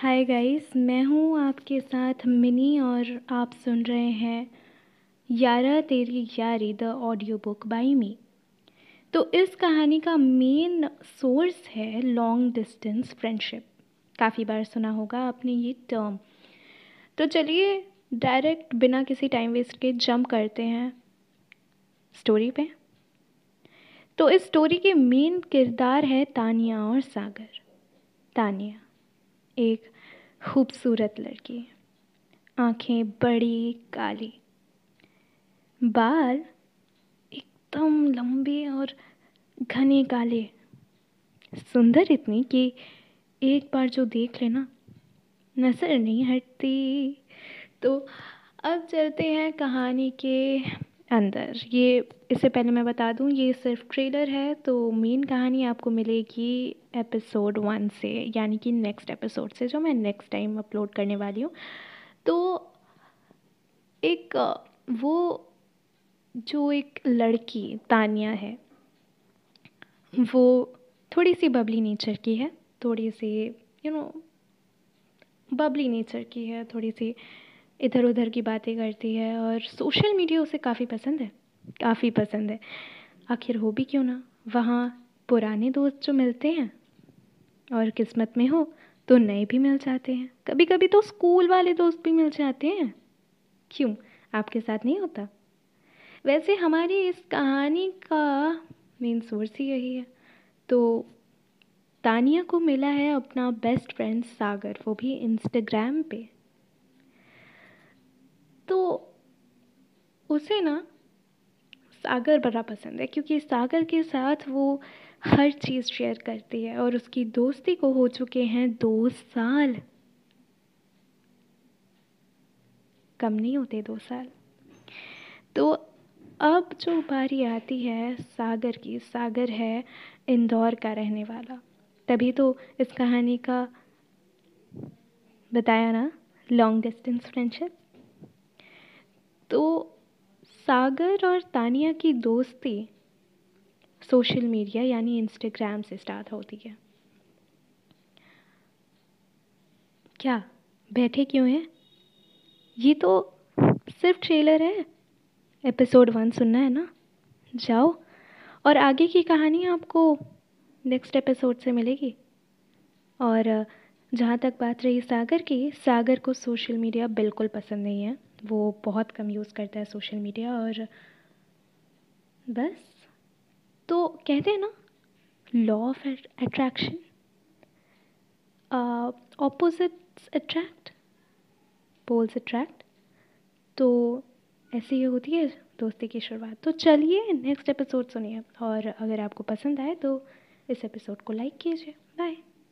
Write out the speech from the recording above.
Hi guys मैं हूँ आपके साथ मिनी और आप सुन रहे हैं यारा तेरी यारी the audio book by me तो इस कहानी का मेन सोर्स है लॉन्ग डिस्टेंस फ्रेंडशिप काफ़ी बार सुना होगा आपने ये टर्म तो चलिए डायरेक्ट बिना किसी टाइम वेस्ट के जंप करते हैं स्टोरी पे. तो इस स्टोरी के मेन किरदार है तानिया और सागर. तानिया। एक खूबसूरत लड़की। आँखें बड़ी काली। बाल एकदम लंबे और घने काले। सुंदर इतनी कि एक बार जो देख लेना, नज़र नहीं हटती। तो अब चलते हैं कहानी के अंदर। ये, इससे पहले मैं बता दूँ, ये सिर्फ़ ट्रेलर है तो मेन कहानी आपको मिलेगी एपिसोड वन से, यानी कि नेक्स्ट एपिसोड से, जो मैं नेक्स्ट टाइम अपलोड करने वाली हूँ। तो एक, वो, जो एक लड़की, तानिया है, वो थोड़ी सी बबली नेचर की है, थोड़ी सी यू नो बबली नेचर की है, थोड़ी सी इधर उधर की बातें करती है और सोशल मीडिया उसे काफ़ी पसंद है, काफ़ी पसंद है। आखिर हो भी क्यों ना? वहाँ पुराने दोस्त जो मिलते हैं और किस्मत में हो तो नए भी मिल जाते हैं। कभी कभी तो स्कूल वाले दोस्त भी मिल जाते हैं। क्यों? आपके साथ नहीं होता? वैसे हमारी इस कहानी का मेन सोर्स ही यही है। तो तानिया को मिला है अपना बेस्ट फ्रेंड सागर, वो भी इंस्टाग्राम पे तो उसे ना सागर बड़ा पसंद है, क्योंकि सागर के साथ वो हर चीज़ शेयर करती है और उसकी दोस्ती को हो चुके हैं दो साल। कम नहीं होते दो साल। तो अब जो बारी आती है सागर की, सागर है इंदौर का रहने वाला। तभी तो इस कहानी का बताया ना लॉन्ग डिस्टेंस फ्रेंडशिप तो सागर और तानिया की दोस्ती सोशल मीडिया यानी इंस्टाग्राम से स्टार्ट होती है। क्या, बैठे क्यों हैं? ये तो सिर्फ़ ट्रेलर है। एपिसोड वन सुनना है ना? जाओ। और आगे की कहानी आपको नेक्स्ट एपिसोड से मिलेगी। और, जहाँ तक बात रही सागर की, सागर को सोशल मीडिया बिल्कुल पसंद नहीं है। वो बहुत कम यूज़ करता है सोशल मीडिया और बस। तो कहते हैं ना law of attraction opposites attract poles attract तो ऐसे ही होती है दोस्ती की शुरुआत। तो चलिए नेक्स्ट एपिसोड सुनिए और अगर आपको पसंद आए तो इस एपिसोड को लाइक कीजिए। बाय